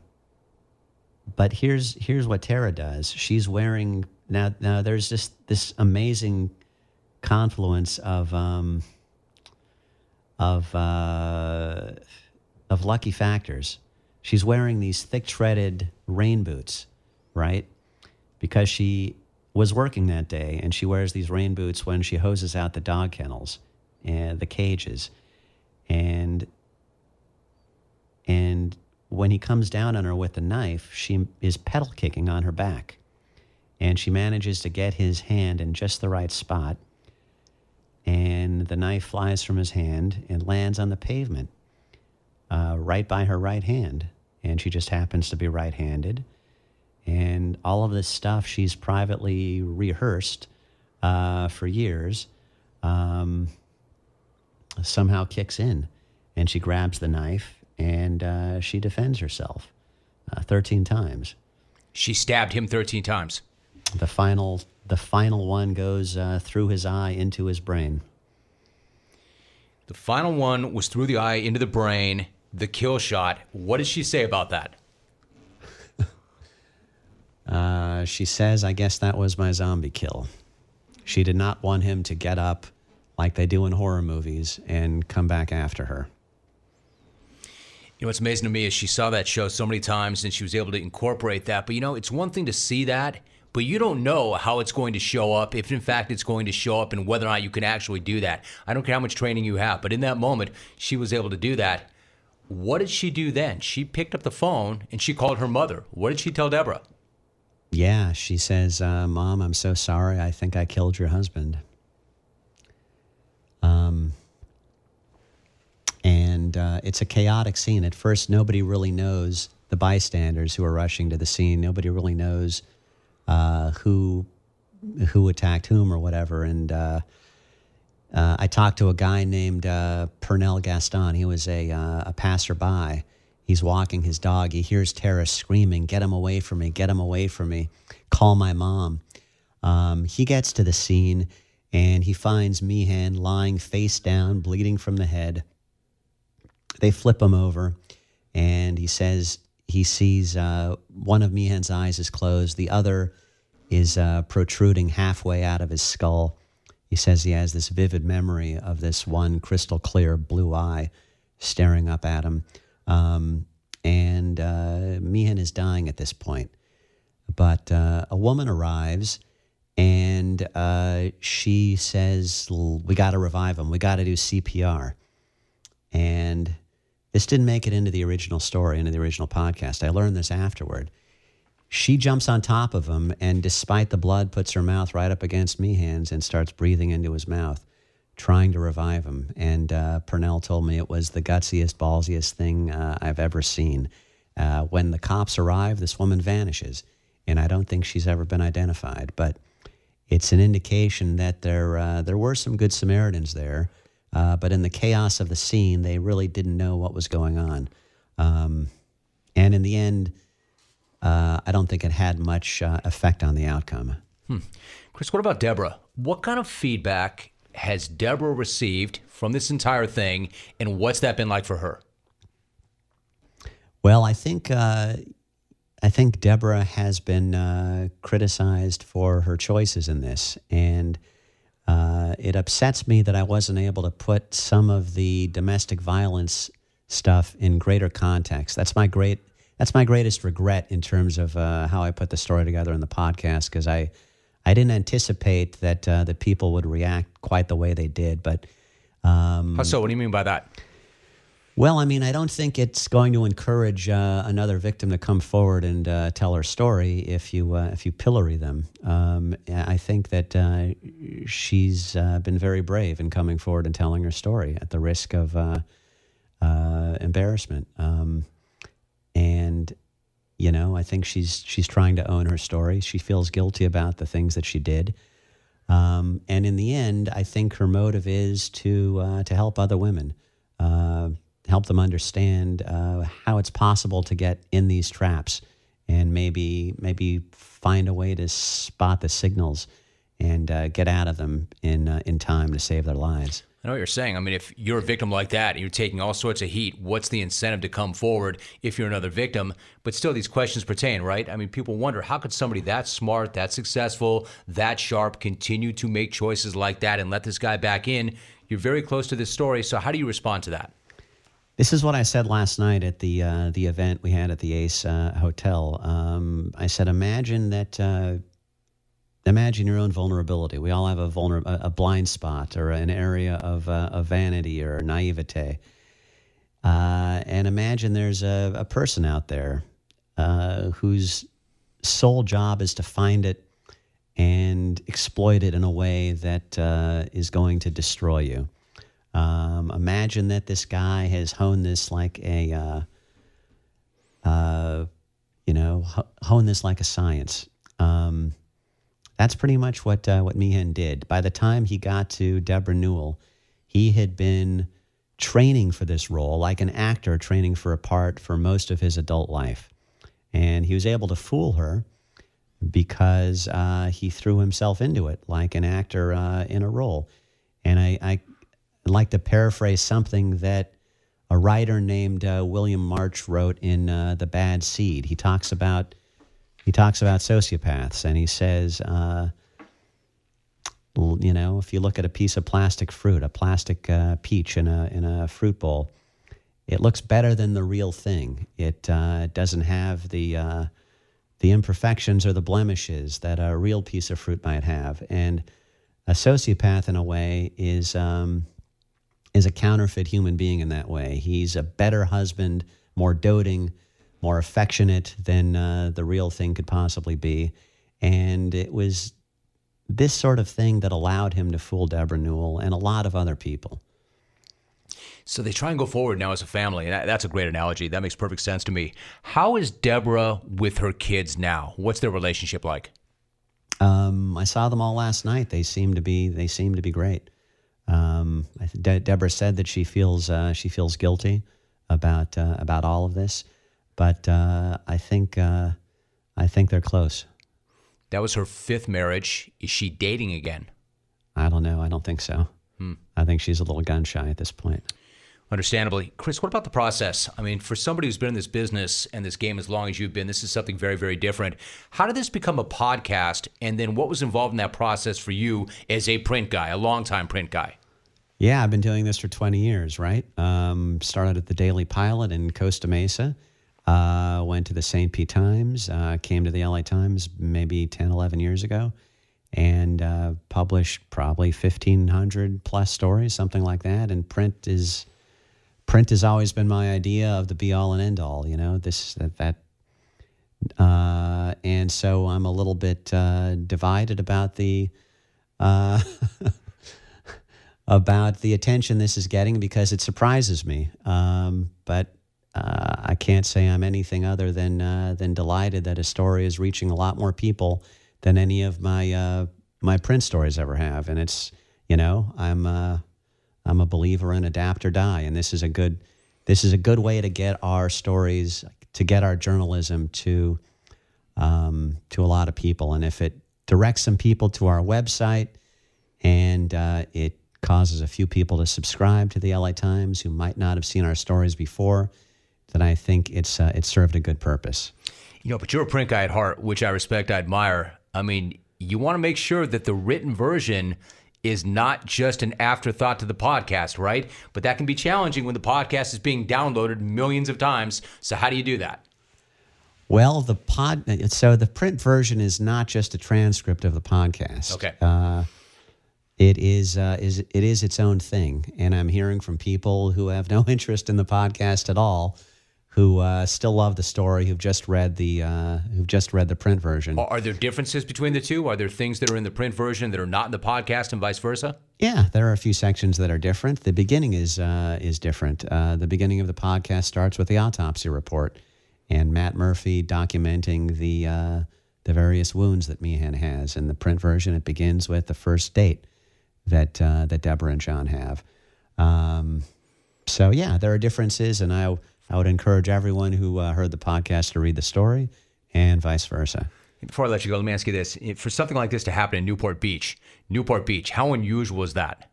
but here's here's what Tara does. She's wearing now now there's just this amazing confluence of um, of uh, of lucky factors. She's wearing these thick treaded rain boots, right? Because she was working that day and she wears these rain boots when she hoses out the dog kennels and the cages. And and when he comes down on her with the knife, she is pedal kicking on her back. And she manages to get his hand in just the right spot. And the knife flies from his hand and lands on the pavement uh, right by her right hand. And she just happens to be right handed. And all of this stuff she's privately rehearsed uh, for years um, somehow kicks in. And she grabs the knife and uh, she defends herself uh, 13 times. She stabbed him 13 times. The final, the final one goes uh, through his eye into his brain. The final one was through the eye into the brain. The kill shot. What did she say about that? *laughs* Uh, she says, I guess that was my zombie kill. She did not want him to get up like they do in horror movies and come back after her. You know what's amazing to me is she saw that show so many times and she was able to incorporate that. But you know, it's one thing to see that, but you don't know how it's going to show up, if in fact it's going to show up, and whether or not you can actually do that. I don't care how much training you have, but in that moment, she was able to do that. What did she do then? She picked up the phone and she called her mother. What did she tell Deborah? Yeah, she says, uh, Mom, I'm so sorry. I think I killed your husband. Um, and uh, it's a chaotic scene. At first, nobody really knows the bystanders who are rushing to the scene. Nobody really knows uh, who who attacked whom or whatever. And uh, uh, I talked to a guy named uh, Pernell Gaston. He was a, uh, a passerby. He's walking his dog. He hears Tara screaming, Get him away from me, get him away from me, call my mom. Um, he gets to the scene and he finds Meehan lying face down, bleeding from the head. They flip him over and he says he sees uh, one of Meehan's eyes is closed, the other is uh, protruding halfway out of his skull. He says he has this vivid memory of this one crystal clear blue eye staring up at him. Um, and uh, Meehan is dying at this point. But uh, a woman arrives and uh, she says, We got to revive him. We got to do CPR. And this didn't make it into the original story, into the original podcast. I learned this afterward. She jumps on top of him, and despite the blood, puts her mouth right up against Meehan's and starts breathing into his mouth, trying to revive him. And uh, Pernell told me it was the gutsiest, ballsiest thing uh, I've ever seen. Uh, when the cops arrive, this woman vanishes, and I don't think she's ever been identified. But it's an indication that there uh, there were some good Samaritans there, uh, but in the chaos of the scene, they really didn't know what was going on. Um, and in the end, uh, I don't think it had much uh, effect on the outcome. Hmm. Chris, what about Deborah? What kind of feedback has Deborah received from this entire thing, and what's that been like for her? Well, I think uh, I think Deborah has been uh, criticized for her choices in this, and uh, it upsets me that I wasn't able to put some of the domestic violence stuff in greater context. That's my great that's my greatest regret in terms of uh, how I put the story together in the podcast because I I didn't anticipate that uh, that people would react quite the way they did. But um, so? What do you mean by that? Well, I mean, I don't think it's going to encourage uh, another victim to come forward and uh, tell her story if you uh, if you pillory them. Um, I think that uh, she's uh, been very brave in coming forward and telling her story at the risk of uh, embarrassment. Um, and you know, I think she's she's trying to own her story. She feels guilty about the things that she did. Um, and in the end, I think her motive is to to help other women help them understand uh, how it's possible to get in these traps and maybe maybe find a way to spot the signals and uh, get out of them in uh, in time to save their lives. I know what you're saying. I mean, if you're a victim like that and you're taking all sorts of heat, what's the incentive to come forward if you're another victim? But still, these questions pertain, right? I mean, people wonder how could somebody that smart, that successful, that sharp continue to make choices like that and let this guy back in? You're very close to this story, so how do you respond to that? This is what I said last night at the uh, the event we had at the Ace uh, Hotel. Um, I said, imagine that. Uh, imagine your own vulnerability. We all have a vulner- a blind spot or an area of, uh, of vanity or naivete. Uh, and imagine there's a, a person out there uh, whose sole job is to find it and exploit it in a way that is going to destroy you. Um, imagine that this guy has honed this like a, uh, uh, you know, honed this like a science. Um, that's pretty much what uh, what Meehan did. By the time he got to Deborah Newell, he had been training for this role like an actor training for a part for most of his adult life, and he was able to fool her because uh, he threw himself into it like an actor uh, in a role. And I, I I'd like to paraphrase something that a writer named uh, William March wrote in uh, The Bad Seed. He talks about he talks about sociopaths, and he says, uh, you know, if you look at a piece of plastic fruit, a plastic uh, peach in a in a fruit bowl, it looks better than the real thing. It uh, doesn't have the uh, the imperfections or the blemishes that a real piece of fruit might have, and a sociopath, in a way, is um, is a counterfeit human being in that way. He's a better husband, more doting, more affectionate than uh, the real thing could possibly be. And it was this sort of thing that allowed him to fool Deborah Newell and a lot of other people. So they try and go forward now as a family. And that's a great analogy. That makes perfect sense to me. How is Deborah with her kids now? What's their relationship like? Um, I saw them all last night. They seem to be they seem to be great. Um, De- Deborah said that she feels uh, she feels guilty about uh, about all of this, but uh, I think uh, I think they're close. That was her fifth marriage. Is she dating again? I don't know. I don't think so. Hmm. I think she's a little gun shy at this point. Understandably. Chris, what about the process? I mean, for somebody who's been in this business and this game as long as you've been, this is something very, very different. How did this become a podcast? And then what was involved in that process for you as a print guy, a longtime print guy? Yeah, I've been doing this for 20 years, right? Um, started at the Daily Pilot in Costa Mesa, uh, went to the St. Pete Times, uh, came to the LA Times maybe 10, 11 years ago, and uh, published probably 1,500 plus stories, something like that. And print is print has always been my idea of the be all and end all, you know, this, that, that uh, and so I'm a little bit uh, divided about the uh, *laughs* about the attention this is getting because it surprises me. Um, but uh, I can't say I'm anything other than uh, than delighted that a story is reaching a lot more people than any of my uh, my print stories ever have. And it's you know I'm uh, I'm a believer in adapt or die, and this is a good this is a good way to get our stories to get our journalism to um, to a lot of people. And if it directs some people to our website and uh, it causes a few people to subscribe to the LA Times who might not have seen our stories before, then I think it's uh, it served a good purpose. You know, but you're a print guy at heart, which I respect, I admire. I mean, you want to make sure that the written version is not just an afterthought to the podcast, right? But that can be challenging when the podcast is being downloaded millions of times. So how do you do that? Well, the pod so the print version is not just a transcript of the podcast. Okay. Uh, it is uh, is it is its own thing, and I'm hearing from people who have no *laughs* interest in the podcast at all, who uh, still love the story, who've just read the uh, who've just read the print version. Are there differences between the two? Are there things that are in the print version that are not in the podcast and vice versa? Yeah, there are a few sections that are different. The beginning is uh, is different. Uh, the beginning of the podcast starts with the autopsy report, and Matt Murphy documenting the uh, the various wounds that Meehan has. In the print version, it begins with the first date that uh, that Deborah and John have. Um, so yeah, there are differences, and I I would encourage everyone who uh, heard the podcast to read the story, and vice versa. Before I let you go, let me ask you this: for something like this to happen in Newport Beach, Newport Beach, how unusual is that?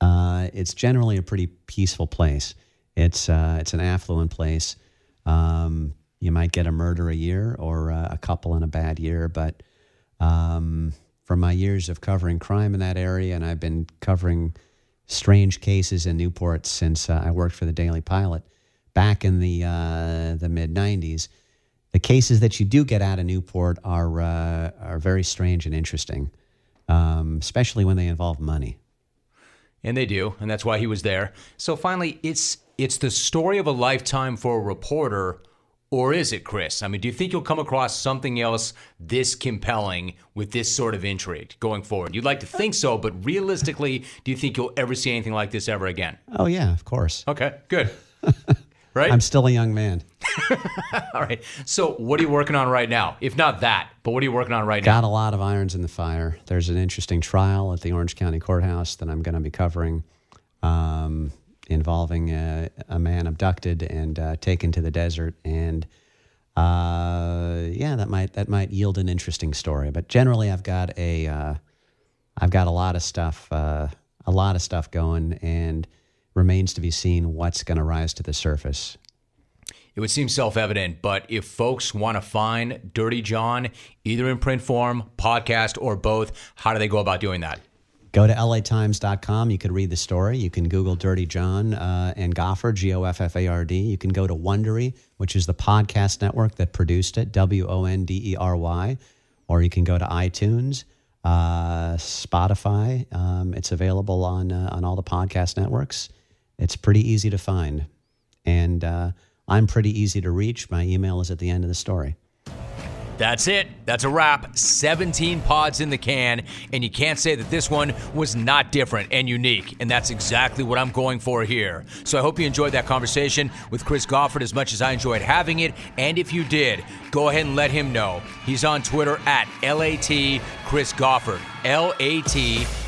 Uh, it's generally a pretty peaceful place. It's uh, it's an affluent place. Um, you might get a murder a year or uh, a couple in a bad year, but um, from my years of covering crime in that area, and I've been covering strange cases in Newport since uh, I worked for the Daily Pilot back in the uh, the mid '90s. The cases that you do get out of Newport are uh, are very strange and interesting, um, especially when they involve money. And they do, and that's why he was there. So finally, it's it's the story of a lifetime for a reporter, or is it, Chris? I mean, do you think you'll come across something else this compelling with this sort of intrigue going forward? You'd like to think so, but realistically, do you think you'll ever see anything like this ever again? Oh yeah, of course. Okay, good. *laughs* right? I'm still a young man. *laughs* All right. So, what are you working on right now? If not that, but what are you working on right Got now? Got a lot of irons in the fire. There's an interesting trial at the Orange County Courthouse that I'm going to be covering, um, involving a, a man abducted and uh, taken to the desert, and uh, yeah, that might that might yield an interesting story. But generally, I've got a uh, I've got a lot of stuff uh, a lot of stuff going, and remains to be seen what's going to rise to the surface. It would seem self evident, but if folks want to find Dirty John, either in print form, podcast, or both, how do they go about doing that? Go to latimes.com. You can read the story. You can Google Dirty John uh, and Goffard, G O F F A R D. You can go to Wondery, which is the podcast network that produced it, W O N D E R Y. Or you can go to iTunes, uh, Spotify. Um, it's available on, uh, on all the podcast networks. It's pretty easy to find. And uh, I'm pretty easy to reach. My email is at the end of the story. That's it. That's a wrap. 17 pods in the can, and you can't say that this one was not different and unique. And that's exactly what I'm going for here. So I hope you enjoyed that conversation with Chris Goffard as much as I enjoyed having it. And if you did, go ahead and let him know. He's on Twitter at LAT Chris Goffard. LAT,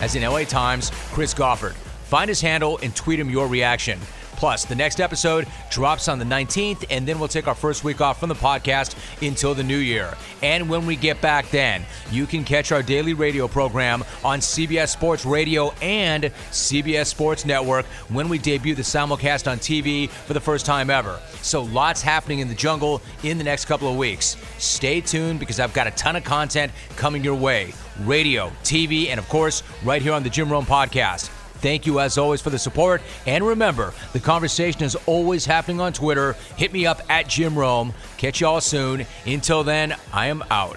as in LA Times, Chris Goffard. Find his handle and tweet him your reaction. Plus, the next episode drops on the 19th, and then we'll take our first week off from the podcast until the new year. And when we get back, then you can catch our daily radio program on CBS Sports Radio and CBS Sports Network when we debut the simulcast on TV for the first time ever. So, lots happening in the jungle in the next couple of weeks. Stay tuned because I've got a ton of content coming your way radio, TV, and of course, right here on the Jim Rome podcast. Thank you, as always, for the support. And remember, the conversation is always happening on Twitter. Hit me up at Jim Rome. Catch y'all soon. Until then, I am out.